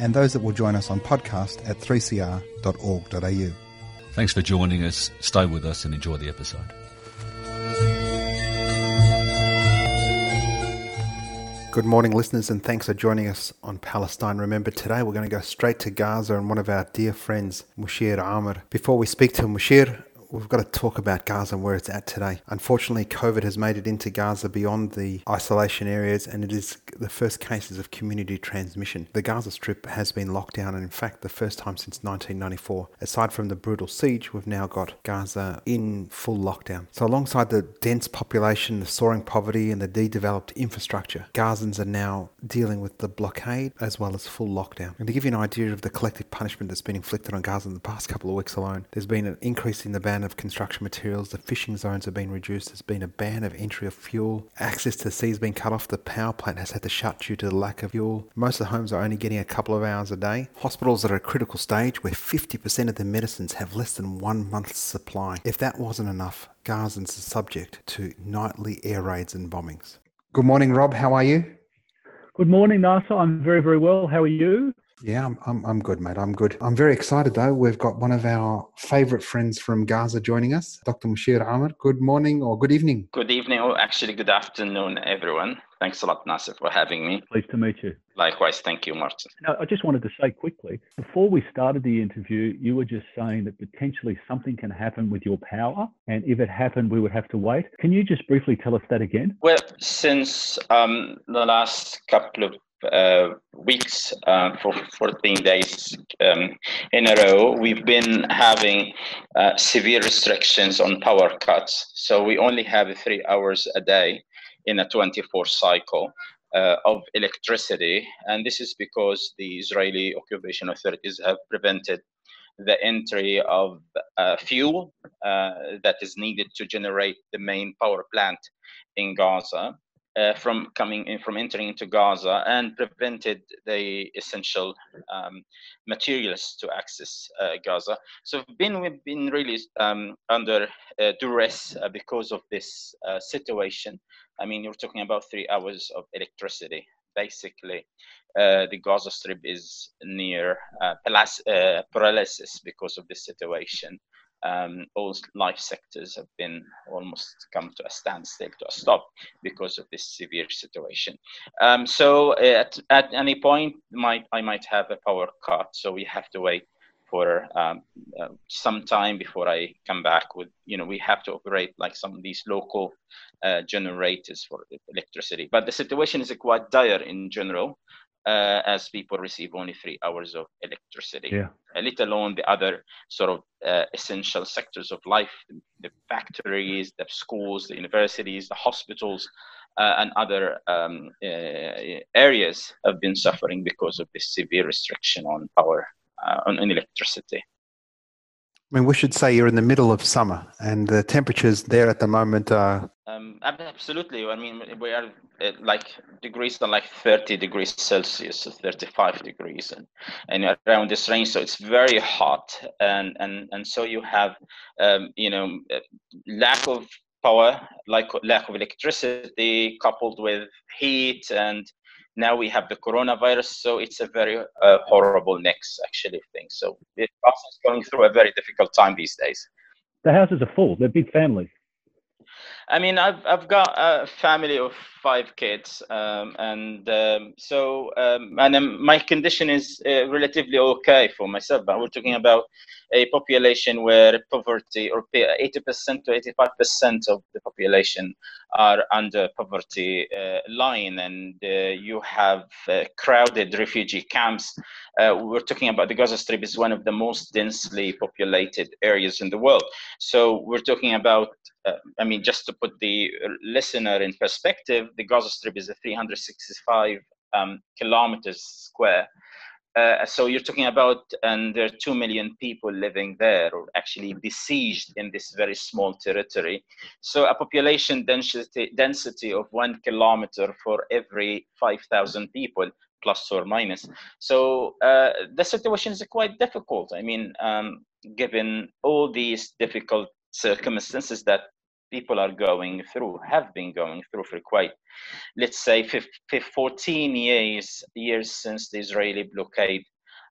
and those that will join us on podcast at 3cr.org.au. Thanks for joining us. Stay with us and enjoy the episode. Good morning, listeners, and thanks for joining us on Palestine. Remember, today we're going to go straight to Gaza and one of our dear friends, Mushir Amr. Before we speak to Mushir, we've got to talk about Gaza and where it's at today. Unfortunately, COVID has made it into Gaza beyond the isolation areas, and it is the first cases of community transmission. The Gaza Strip has been locked down, and in fact, the first time since 1994. Aside from the brutal siege, we've now got Gaza in full lockdown. So, alongside the dense population, the soaring poverty, and the de-developed infrastructure, Gazans are now dealing with the blockade as well as full lockdown. And to give you an idea of the collective punishment that's been inflicted on Gaza in the past couple of weeks alone, there's been an increase in the ban of construction materials, the fishing zones have been reduced, there's been a ban of entry of fuel, access to the sea has been cut off, the power plant has had to shut due to the lack of fuel. Most of the homes are only getting a couple of hours a day. Hospitals are at a critical stage where 50% of the medicines have less than one month's supply. If that wasn't enough, Gazans are subject to nightly air raids and bombings. Good morning, Rob. How are you? Good morning, Nasser. I'm very, very well. How are you? Yeah, I'm, I'm, I'm good, mate. I'm good. I'm very excited, though. We've got one of our favorite friends from Gaza joining us, Dr. Mushir Amr. Good morning or good evening. Good evening, or actually, good afternoon, everyone. Thanks a lot, Nasser, for having me. Pleased to meet you. Likewise. Thank you, Martin. Now, I just wanted to say quickly before we started the interview, you were just saying that potentially something can happen with your power. And if it happened, we would have to wait. Can you just briefly tell us that again? Well, since um, the last couple of weeks uh, for 14 days um, in a row, we've been having uh, severe restrictions on power cuts. So we only have three hours a day in a 24 cycle. Uh, of electricity, and this is because the Israeli occupation authorities have prevented the entry of uh, fuel uh, that is needed to generate the main power plant in Gaza uh, from coming in from entering into Gaza and prevented the essential um, materials to access uh, Gaza. So we've been we've been really um, under uh, duress uh, because of this uh, situation. I mean, you're talking about three hours of electricity. Basically, uh, the Gaza Strip is near paralysis because of this situation um, all life sectors have been almost come to a standstill, to a stop because of this severe situation. Um, so at, at any point, might I might have a power cut, so we have to wait for um, uh, some time before I come back with, you know, we have to operate like some of these local uh, generators for electricity. But the situation is quite dire in general uh, as people receive only three hours of electricity, yeah. uh, let alone the other sort of uh, essential sectors of life, the factories, the schools, the universities, the hospitals, uh, and other um, uh, areas have been suffering because of this severe restriction on power, uh, on, on electricity. I mean, we should say you're in the middle of summer, and the temperatures there at the moment are. Um, absolutely. I mean, we are like degrees are like 30 degrees Celsius, 35 degrees, and, and around this range. So it's very hot, and and and so you have, um, you know, uh, lack of power, like lack of electricity, coupled with heat and now we have the coronavirus, so it's a very uh, horrible mix, actually, of things. So the house is going through a very difficult time these days. The houses are full. They're big families. I mean, I've I've got a family of five kids, um, and um, so um, and um, my condition is uh, relatively okay for myself. But we're talking about a population where poverty, or 80% to 85% of the population are under poverty uh, line, and uh, you have uh, crowded refugee camps. We're talking about the Gaza Strip is one of the most densely populated areas in the world. So we're talking about, uh, I mean, just to put the listener in perspective, the Gaza Strip is a 365 um, kilometers square uh, so you're talking about under 2 million people living there or actually besieged in this very small territory. So a population density density of one kilometer for every 5000 people plus or minus. So uh, the situation is quite difficult. I mean um, given all these difficult circumstances that people are going through, have been going through for quite, let's say, 15, 14 years years since the Israeli blockade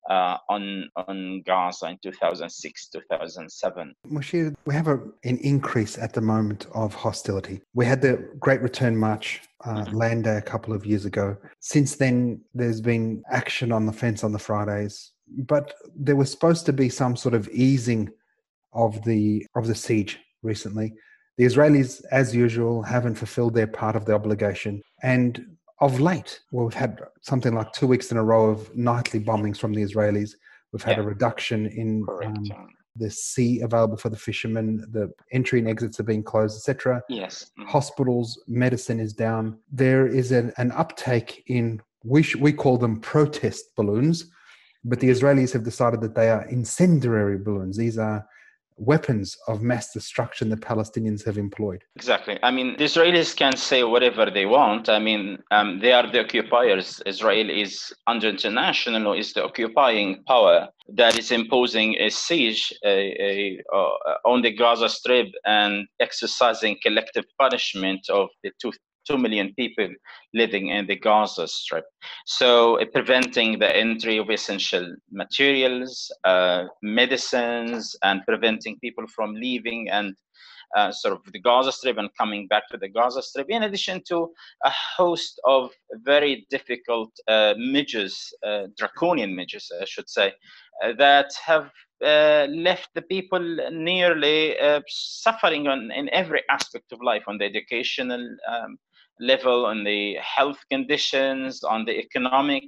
uh, on on Gaza in 2006 2007. Mushir, we have a, an increase at the moment of hostility. We had the Great Return March uh, mm-hmm. land day a couple of years ago. Since then, there's been action on the fence on the Fridays, but there was supposed to be some sort of easing of the of the siege recently. The Israelis, as usual, haven't fulfilled their part of the obligation. And of late, well, we've had something like two weeks in a row of nightly bombings from the Israelis. We've had yeah. a reduction in um, the sea available for the fishermen. The entry and exits are being closed, etc. Yes. Mm-hmm. Hospitals, medicine is down. There is an, an uptake in we sh- we call them protest balloons, but the Israelis have decided that they are incendiary balloons. These are weapons of mass destruction the Palestinians have employed. Exactly. I mean, the Israelis can say whatever they want. I mean, um, they are the occupiers. Israel is under international law is the occupying power that is imposing a siege a, a, uh, on the Gaza Strip and exercising collective punishment of the two 2 million people living in the Gaza Strip. So, preventing the entry of essential materials, uh, medicines, and preventing people from leaving and uh, sort of the Gaza Strip and coming back to the Gaza Strip, in addition to a host of very difficult uh, measures, uh, draconian measures, I should say, uh, that have uh, left the people nearly uh, suffering on in every aspect of life, on the educational um, level, on the health conditions, on the economic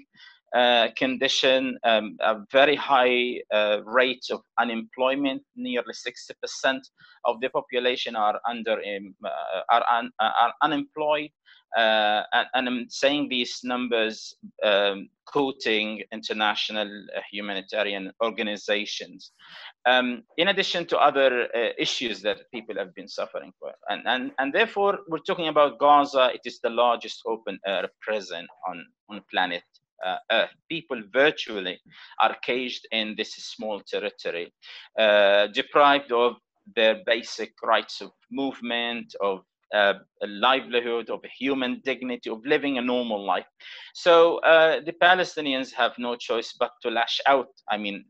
uh, condition, um, a very high uh, rate of unemployment. Nearly 60% of the population are under um, uh, are, un, are unemployed. Uh, and, and, I'm saying these numbers um, quoting international uh, humanitarian organizations um, in addition to other uh, issues that people have been suffering for. And, and, and therefore, we're talking about Gaza. It is the largest open air prison on, on planet uh, Earth. People virtually are caged in this small territory, uh, deprived of their basic rights of movement, of uh, livelihood, of human dignity, of living a normal life. So uh, the Palestinians have no choice but to lash out. I mean,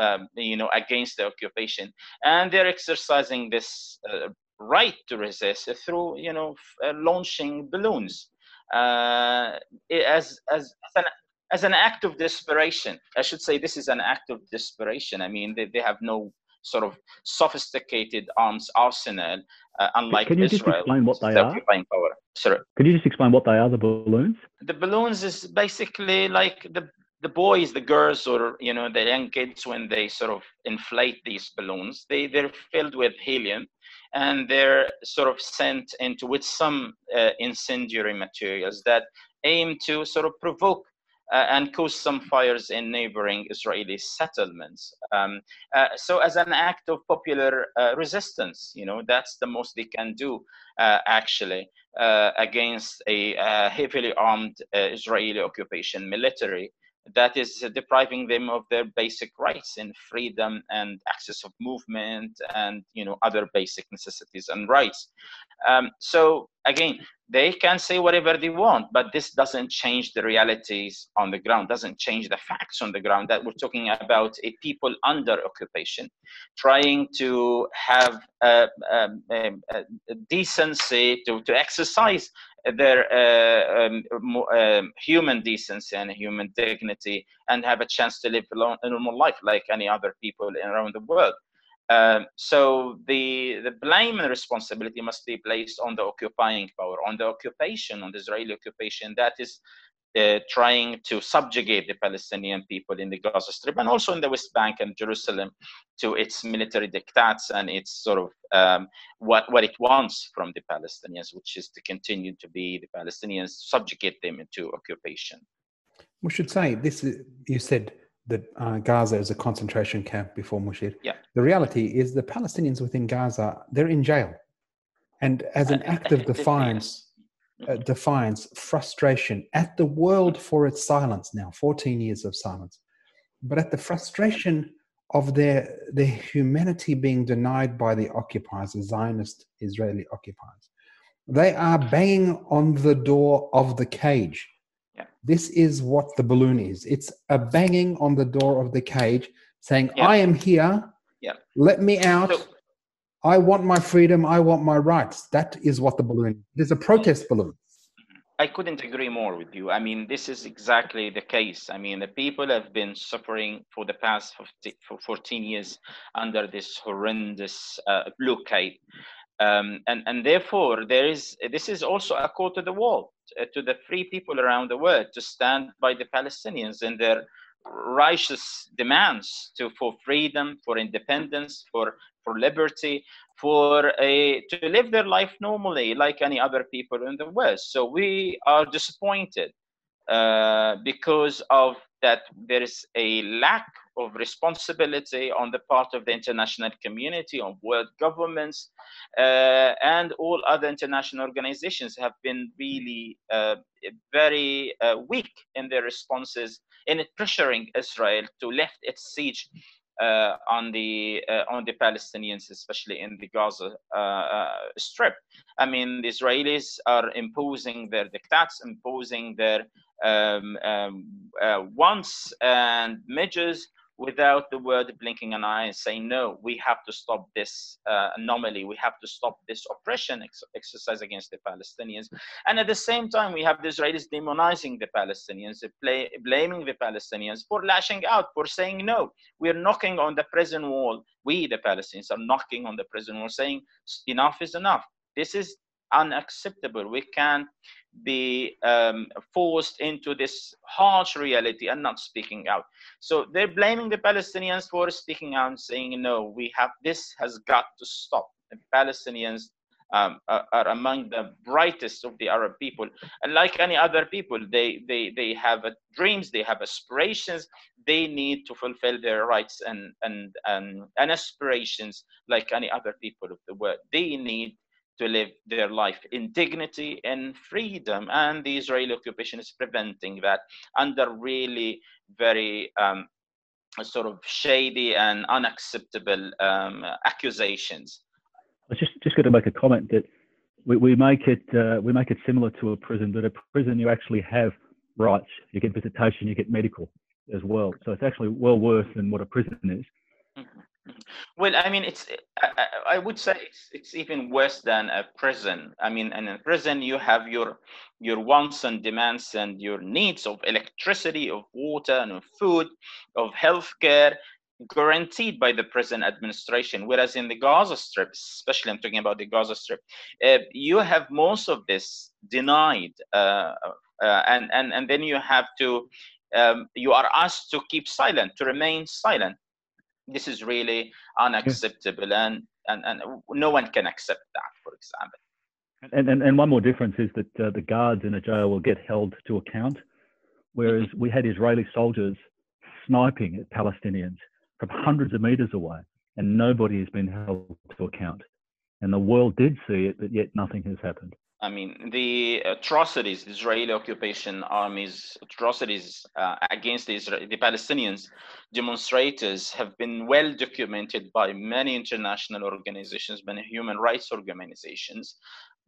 um, you know, against the occupation, and they're exercising this uh, right to resist through, you know, uh, launching balloons as as an, as an act of desperation. I should say this is an act of desperation. I mean, they, they have no sort of sophisticated arms arsenal, uh, unlike Can you Israel. just explain what they are? Power. Sorry. Can you just explain what they are, the balloons? The balloons is basically like the the boys, the girls, or you know the young kids, when they sort of inflate these balloons, they they're filled with helium, and they're sort of sent into with some uh, incendiary materials that aim to sort of provoke uh, and cause some fires in neighboring Israeli settlements. Um, uh, so, as an act of popular uh, resistance, you know, that's the most they can do uh, actually uh, against a heavily armed Israeli occupation military that is depriving them of their basic rights in freedom and access of movement and you know other basic necessities and rights. Um, so again they can say whatever they want but this doesn't change the realities on the ground doesn't change the facts on the ground that we're talking about a people under occupation trying to have a, a, a decency to, to exercise their uh, um, um, human decency and human dignity and have a chance to live a normal life like any other people around the world. Um, so the the blame and responsibility must be placed on the occupying power, on the occupation, on the Israeli occupation that is uh, trying to subjugate the Palestinian people in the Gaza Strip and also in the West Bank and Jerusalem to its military diktats and its sort of um, what what it wants from the Palestinians, which is to continue to be the Palestinians, subjugate them into occupation. We should say this. Is, you said that uh, Gaza is a concentration camp before Mushir. Yeah. The reality is the Palestinians within Gaza they're in jail, and as an act of defiance, uh, defiance, frustration at the world for its silence now, 14 years of silence, but at the frustration of their their humanity being denied by the occupiers, the Zionist Israeli occupiers. They are banging on the door of the cage. Yeah. This is what the balloon is. It's a banging on the door of the cage saying, Yeah. I am here. Yeah. Let me out. So- I want my freedom. I want my rights. That is what the balloon is. It's a protest balloon. I couldn't agree more with you. I mean, this is exactly the case. I mean, the people have been suffering for the past 50, for 14 years under this horrendous uh, blockade. Um, and, and therefore, there is this is also a call to the world, uh, to the free people around the world to stand by the Palestinians in their righteous demands to, for freedom, for independence, for, for liberty, for a, to live their life normally like any other people in the West. So we are disappointed uh, because of that there is a lack of responsibility on the part of the international community, on world governments, uh, and all other international organizations have been really uh, very uh, weak in their responses in pressuring Israel to lift its siege uh, on the uh, on the Palestinians, especially in the Gaza uh, Strip. I mean, the Israelis are imposing their diktats, imposing their um, um, uh, wants and measures without the word blinking an eye and saying no we have to stop this uh, anomaly. We have to stop this oppression ex- exercise against the palestinians. And at the same time we have the israelis demonizing the palestinians play, blaming the palestinians for lashing out for saying no we're knocking on the prison wall. We the palestinians are knocking on the prison wall saying enough is enough. This is unacceptable we can't be um, forced into this harsh reality and not speaking out. So they're blaming the Palestinians for speaking out and saying, no, we have this has got to stop. The Palestinians um, are, are, among the brightest of the Arab people, and like any other people, they they they have dreams, they have aspirations. They need to fulfill their rights and and and, and aspirations like any other people of the world. They need to live their life in dignity and freedom. And the Israeli occupation is preventing that under really very um, sort of shady and unacceptable um, accusations. I was just just going to make a comment that we, we make it uh, we make it similar to a prison. but a prison you actually have rights. You get visitation, you get medical as well. So it's actually well worse than what a prison is. Well, I mean, it's I, I, would say it's it's even worse than a prison. I mean, in a prison you have your your wants and demands and your needs of electricity, of water, and of food, of healthcare guaranteed by the prison administration. Whereas in the Gaza Strip, especially I'm talking about the Gaza Strip, uh, you have most of this denied, uh, uh, and and and then you have to. Um, you are asked to keep silent, to remain silent this is really unacceptable and, and, and no one can accept that for example. And, and, and one more difference is that uh, the guards in a jail will get held to account whereas Mm-hmm. we had israeli soldiers sniping at palestinians from hundreds of meters away and nobody has been held to account. And the world did see it but yet nothing has happened I mean, the atrocities, the Israeli occupation armies' atrocities uh, against the, Israel, the Palestinians demonstrators have been well documented by many international organizations, many human rights organizations.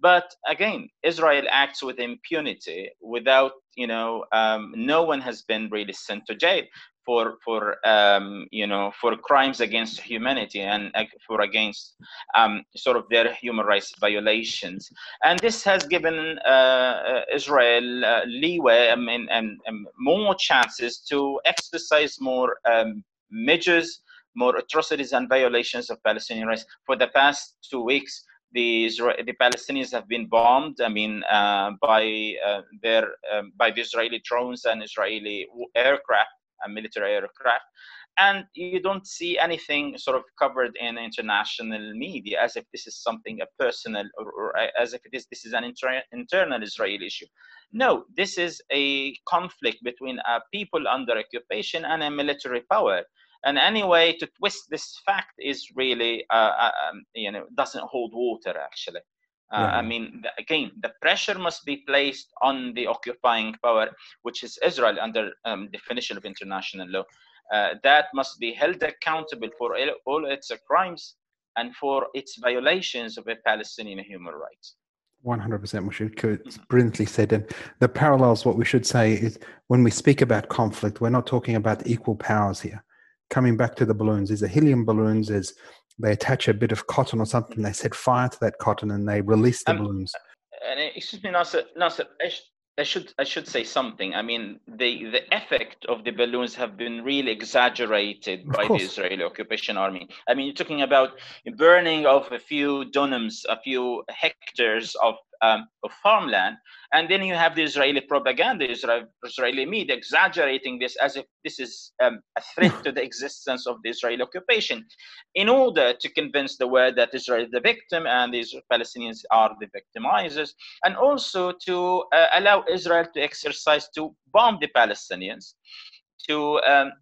But again, Israel acts with impunity without, you know, um, no one has been really sent to jail for for um, you know for crimes against humanity and uh, for against um, sort of their human rights violations. And this has given uh, Israel uh, leeway I mean, and, and, more chances to exercise more um, measures more atrocities and violations of Palestinian rights. For the past two weeks the the Palestinians have been bombed. I mean, uh, by uh, their um, by the Israeli drones and Israeli aircraft and military aircraft. and you don't see anything sort of covered in international media as if this is something a personal or, or as if it is this is an inter- internal Israeli issue. No, this is a conflict between a people under occupation and a military power. And anyway, to twist this fact is really, uh, uh um, you know, doesn't hold water actually. Uh, yeah. I mean, again, the pressure must be placed on the occupying power, which is Israel under um, definition of international law. Uh, that must be held accountable for all its crimes and for its violations of Palestinian human rights. 100% Mushir, it's brilliantly said. And the parallels, what we should say is when we speak about conflict, we're not talking about equal powers here. Coming back to the balloons, there's a helium balloons, there's they attach a bit of cotton or something, they set fire to that cotton and they release the um, balloons. And excuse me, Nasser, Nasser, I should I should say something. I mean, the the effect of the balloons have been really exaggerated by the Israeli occupation army. I mean, you're talking about burning of a few dunams, a few hectares of um, of farmland. And then you have the Israeli propaganda, Israel, Israeli media exaggerating this as if this is um, a threat to the existence of the Israeli occupation in order to convince the world that Israel is the victim and the Palestinians are the victimizers, and also to uh, allow Israel to exercise, to bomb the Palestinians, to um,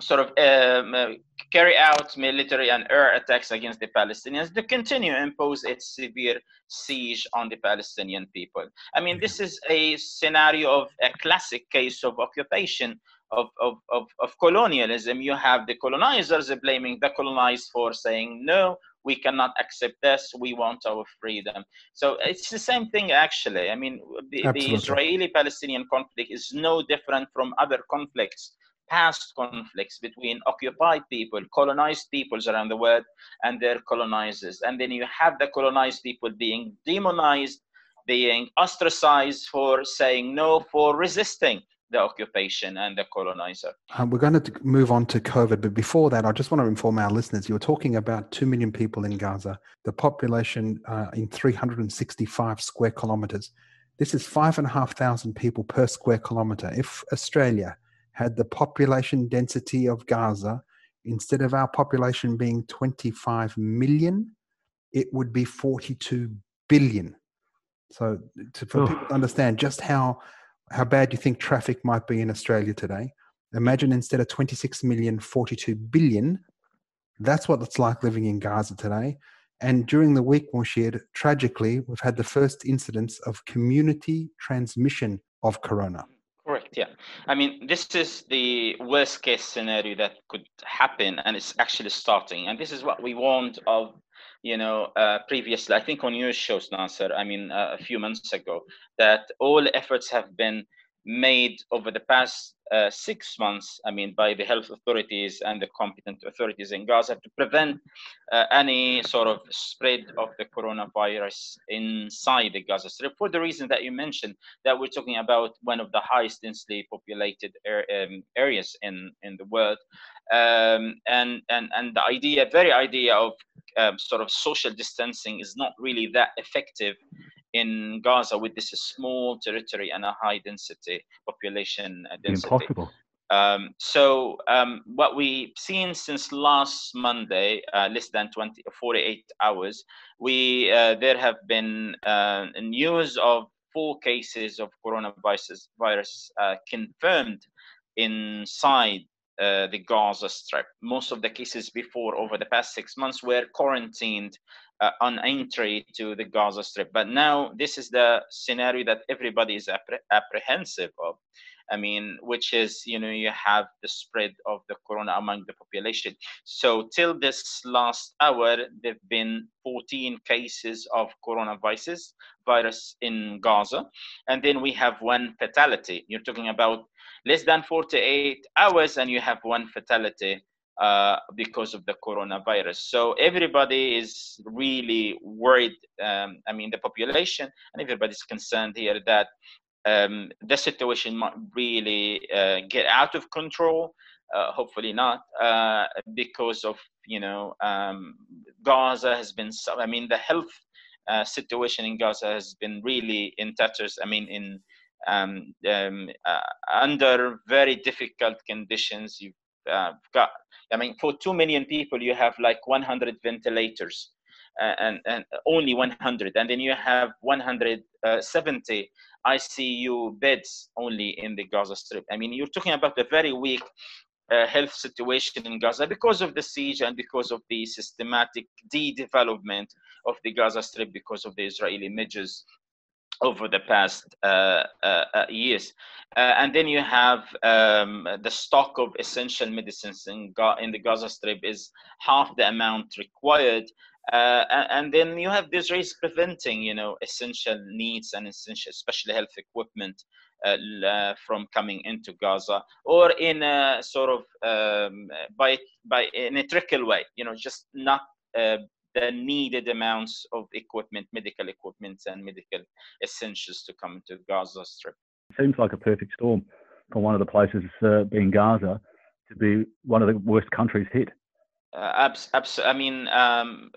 sort of um, uh, carry out military and air attacks against the Palestinians to continue impose its severe siege on the Palestinian people. I mean, this is a scenario of a classic case of occupation. Of, of, of, of colonialism, you have the colonizers blaming the colonized for saying, no, we cannot accept this, we want our freedom. So it's the same thing, actually. I mean, the, the Israeli Palestinian conflict is no different from other conflicts past conflicts between occupied people, colonized peoples around the world, and their colonizers. And then you have the colonized people being demonized, being ostracized for saying no, for resisting the occupation and the colonizer. Um, we're going to move on to COVID, but before that, I just want to inform our listeners you were talking about 2 million people in Gaza, the population uh, in 365 square kilometers. This is 5,500 people per square kilometer. If Australia had the population density of Gaza, instead of our population being 25 million, it would be 42 billion. So, to, for oh. people to understand just how how bad you think traffic might be in Australia today, imagine instead of 26 million, 42 billion. That's what it's like living in Gaza today. And during the week, Mushir, tragically, we've had the first incidents of community transmission of corona. Yeah. I mean, this is the worst case scenario that could happen, and it's actually starting. And this is what we warned of, you know, uh, previously. I think on your shows, Nasser. I mean, uh, a few months ago, that all efforts have been made over the past uh, six months, I mean, by the health authorities and the competent authorities in Gaza to prevent uh, any sort of spread of the coronavirus inside the Gaza Strip for the reason that you mentioned, that we're talking about one of the highest densely populated er- um, areas in, in the world. Um, and, and, and the idea, very idea of um, sort of social distancing is not really that effective in Gaza with this small territory and a high density population density. Impossible. Um, so um, what we've seen since last Monday, uh, less than 20, 48 hours, we uh, there have been uh, news of four cases of coronavirus virus, uh, confirmed inside uh, the Gaza Strip. Most of the cases before, over the past six months, were quarantined uh, on entry to the Gaza Strip. But now this is the scenario that everybody is appre- apprehensive of. I mean, which is, you know, you have the spread of the corona among the population. So till this last hour, there've been 14 cases of coronavirus virus in Gaza, and then we have one fatality. You're talking about less than 48 hours, and you have one fatality uh, because of the coronavirus. So everybody is really worried. Um, I mean, the population and everybody's concerned here that um, the situation might really uh, get out of control. Uh, hopefully not, uh, because of you know um, Gaza has been. I mean, the health uh, situation in Gaza has been really in tatters. I mean, in um, um, uh, under very difficult conditions. You've uh, got I mean, for 2 million people, you have like 100 ventilators. Uh, and, and only 100 and then you have 170 icu beds only in the gaza strip i mean you're talking about a very weak uh, health situation in Gaza because of the siege and because of the systematic de-development of the Gaza Strip because of the Israeli measures over the past uh, uh, uh years. Uh, and then you have um, the stock of essential medicines in, Ga- in the Gaza Strip is half the amount required. Uh, and then you have the Israelis preventing, you know, essential needs and essential, especially health equipment uh, from coming into Gaza, or in a sort of um, by by in a trickle way, you know, just not the needed amounts of equipment, medical equipment, and medical essentials to come to Gaza Strip. Seems like a perfect storm for one of the places, uh, being Gaza, to be one of the worst countries hit. Uh, abs- abs- I mean, um,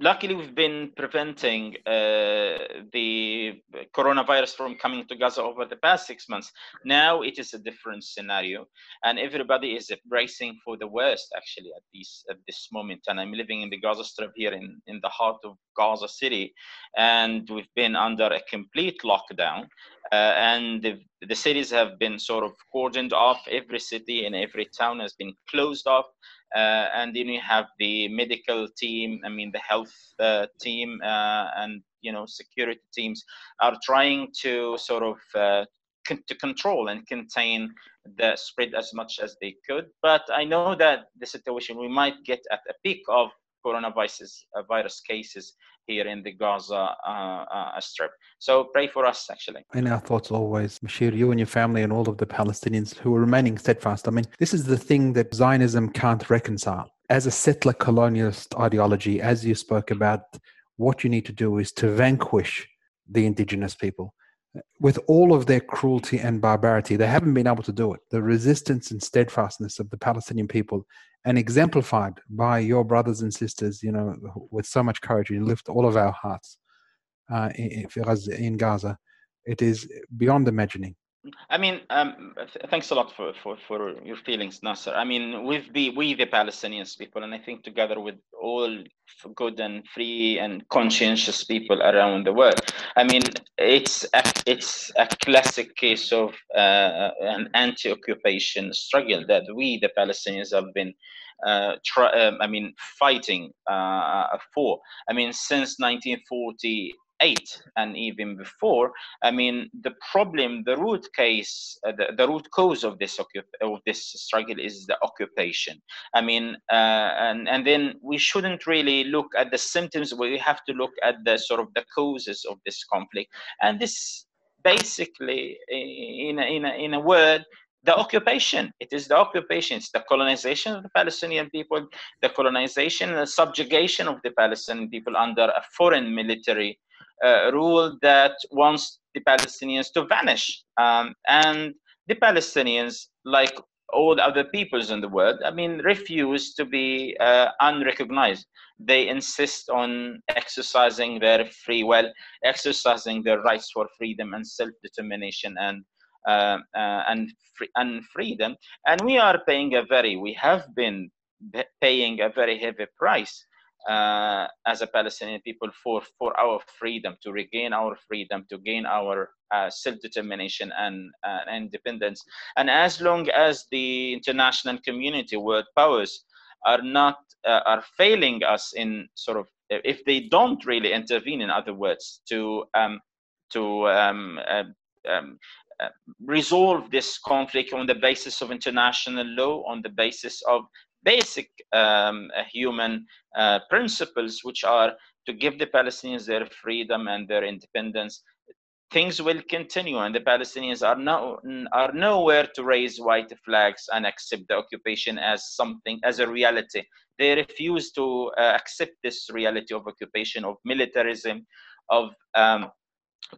luckily we've been preventing uh, the coronavirus from coming to gaza over the past six months. Now it is a different scenario and everybody is bracing for the worst actually at this at this moment. And i'm living in the gaza strip here in in the heart of gaza city and we've been under a complete lockdown uh, and the, the cities have been sort of cordoned off. Every city and every town has been closed off and then you have the medical team i mean the health uh, team uh, and you know security teams are trying to sort of uh, to control and contain the spread as much as they could. But i know that the situation we might get at a peak of coronavirus uh, virus cases here in the Gaza uh, uh, Strip. So pray for us, actually. In our thoughts always, Mushir, you and your family and all of the Palestinians who are remaining steadfast. I mean, this is the thing that Zionism can't reconcile. As a settler colonialist ideology, as you spoke about, what you need to do is to vanquish the indigenous people with all of their cruelty and barbarity, they haven't been able to do it. The resistance and steadfastness of the Palestinian people, and exemplified by your brothers and sisters, you know, with so much courage, you lift all of our hearts uh, in Gaza. It is beyond imagining. I mean, um, th- thanks a lot for, for, for your feelings, Nasser. I mean, with the we the Palestinians people, and I think together with all good and free and conscientious people around the world. I mean, it's a, it's a classic case of uh, an anti-occupation struggle that we the Palestinians have been uh, try, um, I mean, fighting uh, for. I mean, since 1940 eight and even before i mean the problem the root case uh, the, the root cause of this of this struggle is the occupation. I mean uh, and and then we shouldn't really look at the symptoms we have to look at the sort of the causes of this conflict. And this basically in a, in a, in a word the occupation. It is the occupation. It's the colonization of the palestinian people the colonization the subjugation of the palestinian people under a foreign military rule that wants the Palestinians to vanish. Um, and the Palestinians, like all other peoples in the world, I mean, refuse to be uh, unrecognized. They insist on exercising their free will, exercising their rights for freedom and self-determination and uh, uh, and free, and freedom. And we are paying a very, we have been paying a very heavy price uh, as a Palestinian people for for our freedom to regain our freedom to gain our uh, self-determination and uh, independence. And as long as the international community world powers are not uh, are failing us in sort of if they don't really intervene in other words to um, to um, uh, um, uh, resolve this conflict on the basis of international law on the basis of basic um, uh, human uh, principles, which are to give the Palestinians their freedom and their independence. Things will continue, and the Palestinians are no are nowhere to raise white flags and accept the occupation as something as a reality. They refuse to uh, accept this reality of occupation, of militarism, of um,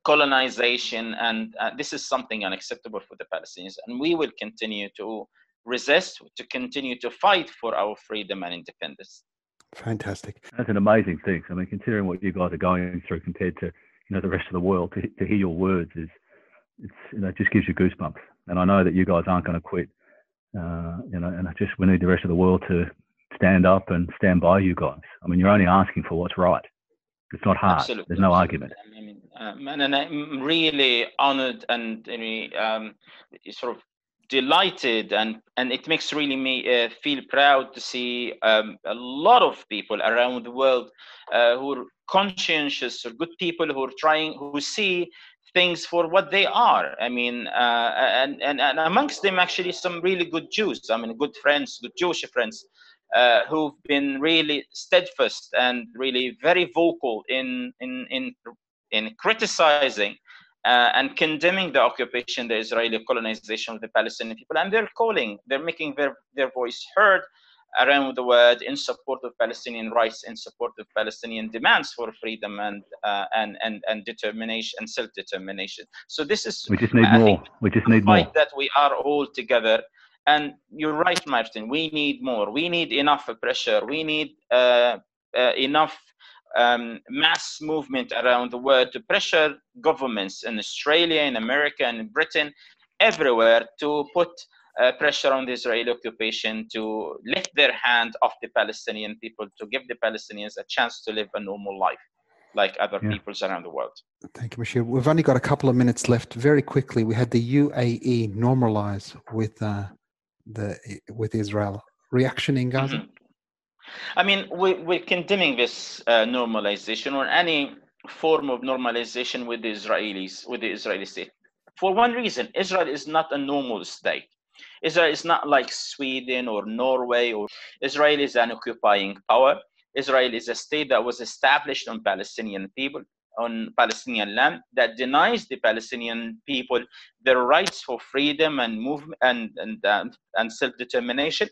colonization, and uh, this is something unacceptable for the Palestinians. And we will continue to resist, to continue to fight for our freedom and independence. Fantastic. That's an amazing thing. I mean, considering what you guys are going through compared to you know the rest of the world, to, to hear your words is it's you know it just gives you goosebumps. And I know that you guys aren't going to quit Uh, you know, and I just we need the rest of the world to stand up and stand by you guys. I mean, you're only asking for what's right. It's not hard. Absolutely. There's no argument. I mean, um, and, I'm really honored and um, sort of delighted and and it makes really me uh, feel proud to see um, a lot of people around the world uh, who are conscientious or good people who are trying who see things for what they are. I mean uh, and, and and amongst them actually some really good jews. I mean good friends good jewish friends uh, who've been really steadfast and really very vocal in in in in criticizing uh, and condemning the occupation, the Israeli colonization of the Palestinian people, and they're calling, they're making their, their voice heard around the world in support of Palestinian rights, in support of Palestinian demands for freedom and uh, and and and determination and self-determination. So this is we just need I more. We just need more. That we are all together. And you're right, Martin. We need more. We need enough pressure. We need uh, uh enough um, mass movement around the world to pressure governments in Australia, in America, and in Britain, everywhere to put uh, pressure on the Israeli occupation to lift their hand off the Palestinian people, to give the Palestinians a chance to live a normal life like other yeah. peoples around the world. Thank you, Bashir. We've only got a couple of minutes left. Very quickly, we had the UAE normalize with uh, the with Israel. Reaction in Gaza? Mm-hmm. I mean, we, we're condemning this uh, normalization or any form of normalization with the Israelis, with the Israeli state. For one reason, Israel is not a normal state. Israel is not like Sweden or Norway, or Israel is an occupying power. Israel is a state that was established on Palestinian people, on Palestinian land, that denies the Palestinian people their rights for freedom and movement and and, uh, and self-determination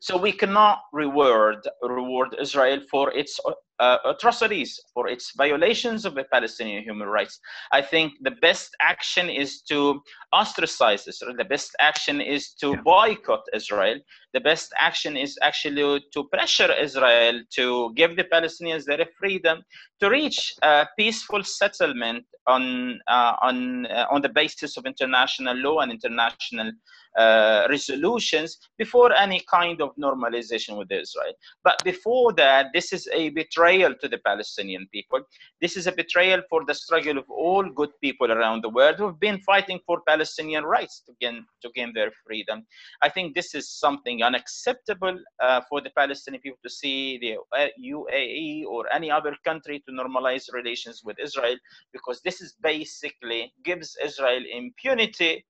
so we cannot reward reward Israel for its uh, atrocities, for its violations of the Palestinian human rights. I think the best action is to ostracize Israel. The best action is to boycott Israel. The best action is actually to pressure Israel to give the Palestinians their freedom to reach a peaceful settlement on uh, on uh, on the basis of international law and international uh, resolutions before any kind of normalization with Israel. But before that, this is a betrayal to the Palestinian people. This is a betrayal for the struggle of all good people around the world who've been fighting for Palestinian rights to gain, to gain their freedom. I think this is something unacceptable uh, for the Palestinian people to see the UAE or any other country to normalize relations with Israel because this is basically gives Israel impunity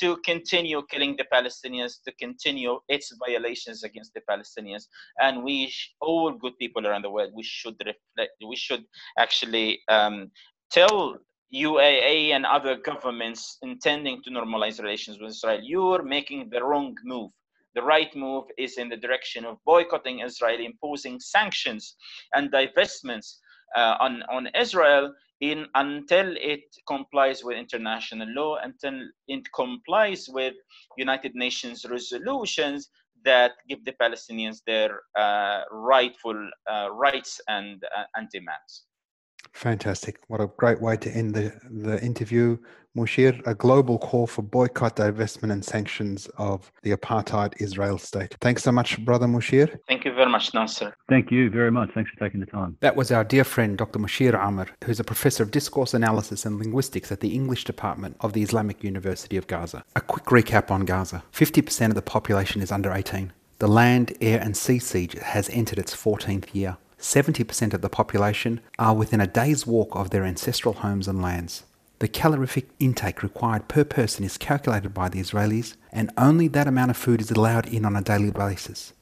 to continue killing the Palestinians, to continue its violations against the Palestinians. And we, all good people around the world, we should reflect, we should actually um, tell UAE and other governments intending to normalize relations with Israel, you're making the wrong move. The right move is in the direction of boycotting Israel, imposing sanctions and divestments uh, on, on Israel in until it complies with international law, until it complies with United Nations resolutions that give the Palestinians their uh, rightful uh, rights and, uh, and demands. Fantastic. What a great way to end the, the interview. Mushir, a global call for boycott, divestment, and sanctions of the apartheid Israel state. Thanks so much, Brother Mushir. Thank you very much, Nasser. Thank you very much. Thanks for taking the time. That was our dear friend, Dr. Mushir Amr, who's a professor of discourse analysis and linguistics at the English department of the Islamic University of Gaza. A quick recap on Gaza 50% of the population is under 18. The land, air, and sea siege has entered its 14th year. 70% of the population are within a day's walk of their ancestral homes and lands. The calorific intake required per person is calculated by the Israelis, and only that amount of food is allowed in on a daily basis,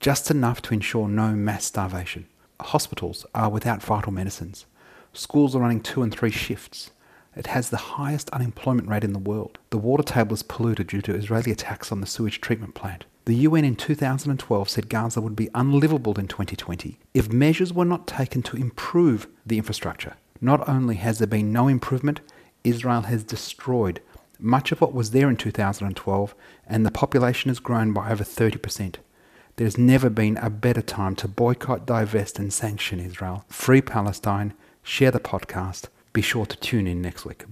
just enough to ensure no mass starvation. Hospitals are without vital medicines. Schools are running two and three shifts. It has the highest unemployment rate in the world. The water table is polluted due to Israeli attacks on the sewage treatment plant. The UN in 2012 said Gaza would be unlivable in 2020 if measures were not taken to improve the infrastructure. Not only has there been no improvement, Israel has destroyed much of what was there in 2012, and the population has grown by over 30%. There's never been a better time to boycott, divest, and sanction Israel. Free Palestine. Share the podcast. Be sure to tune in next week.